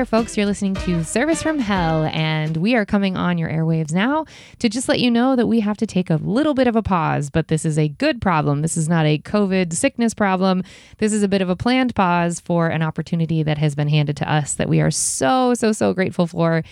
there, folks. You're listening to Service from Hell, and we are coming on your airwaves now to just let you know that we have to take a little bit of a pause, but this is a good problem. This is not a COVID sickness problem. This is a bit of a planned pause for an opportunity that has been handed to us that we are so, so, so grateful for.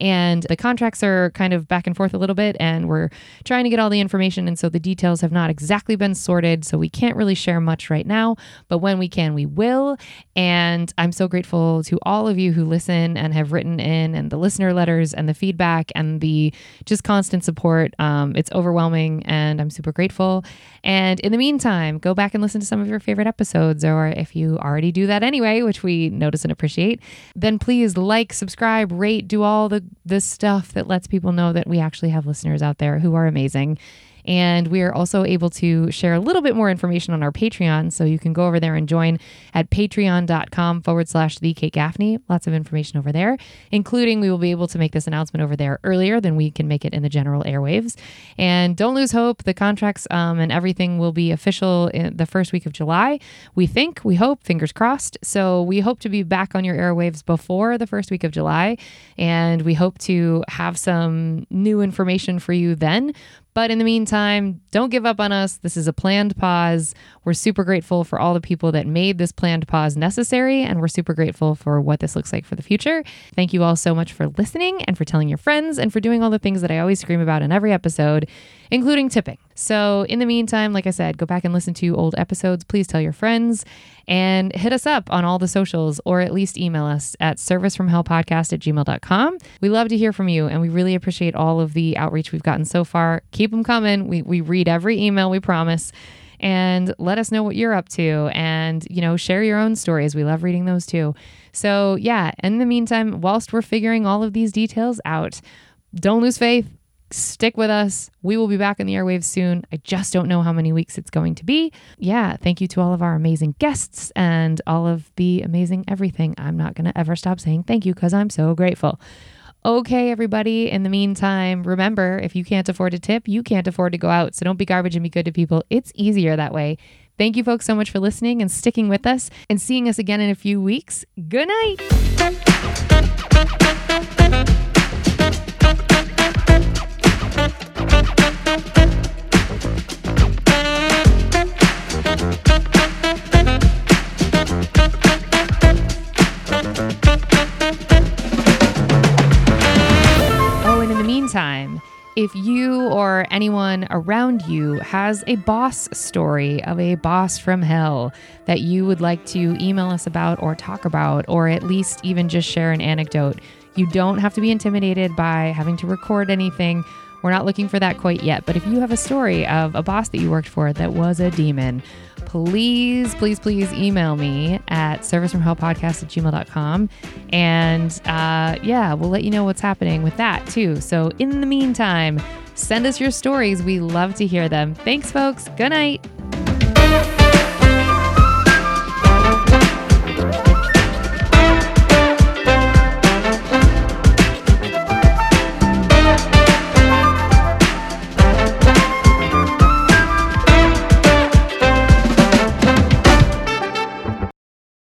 And the contracts are kind of back and forth a little bit, and we're trying to get all the information. And so the details have not exactly been sorted. So we can't really share much right now, but when we can, we will. And I'm so grateful to all of you who listen and have written in, and the listener letters, and the feedback, and the just constant support. Um, it's overwhelming, and I'm super grateful. And in the meantime, go back and listen to some of your favorite episodes, or if you already do that anyway, which we notice and appreciate, then please like, subscribe, rate, do all the the stuff that lets people know that we actually have listeners out there who are amazing. And we are also able to share a little bit more information on our Patreon. So you can go over there and join at patreon.com forward slash the Kate Gaffney. Lots of information over there, including we will be able to make this announcement over there earlier than we can make it in the general airwaves. And don't lose hope. The contracts um, and everything will be official in the first week of July. We think, we hope, fingers crossed. So we hope to be back on your airwaves before the first week of July. And we hope to have some new information for you then. But in the meantime, don't give up on us. This is a planned pause. We're super grateful for all the people that made this planned pause necessary, and we're super grateful for what this looks like for the future. Thank you all so much for listening and for telling your friends and for doing all the things that I always scream about in every episode, including tipping. So, in the meantime, like I said, go back and listen to old episodes. Please tell your friends and hit us up on all the socials or at least email us at servicefromhellpodcast at gmail.com. We love to hear from you and we really appreciate all of the outreach we've gotten so far. Keep them coming. We, we read every email, we promise. And let us know what you're up to and, you know, share your own stories. We love reading those too. So, yeah, in the meantime, whilst we're figuring all of these details out, don't lose faith stick with us. We will be back in the airwaves soon. I just don't know how many weeks it's going to be. Yeah, thank you to all of our amazing guests and all of the amazing everything. I'm not going to ever stop saying thank you because I'm so grateful. Okay, everybody. In the meantime, remember if you can't afford a tip, you can't afford to go out. So don't be garbage and be good to people. It's easier that way. Thank you, folks, so much for listening and sticking with us and seeing us again in a few weeks. Good night. Oh, meantime, if you or anyone around you has a boss story of a boss from hell that you would like to email us about or talk about, or at least even just share an anecdote, you don't have to be intimidated by having to record anything. We're not looking for that quite yet. But if you have a story of a boss that you worked for that was a demon, please, please, please email me at servicefromhellpodcast at gmail.com. And uh, yeah, we'll let you know what's happening with that too. So in the meantime, send us your stories. We love to hear them. Thanks, folks. Good night.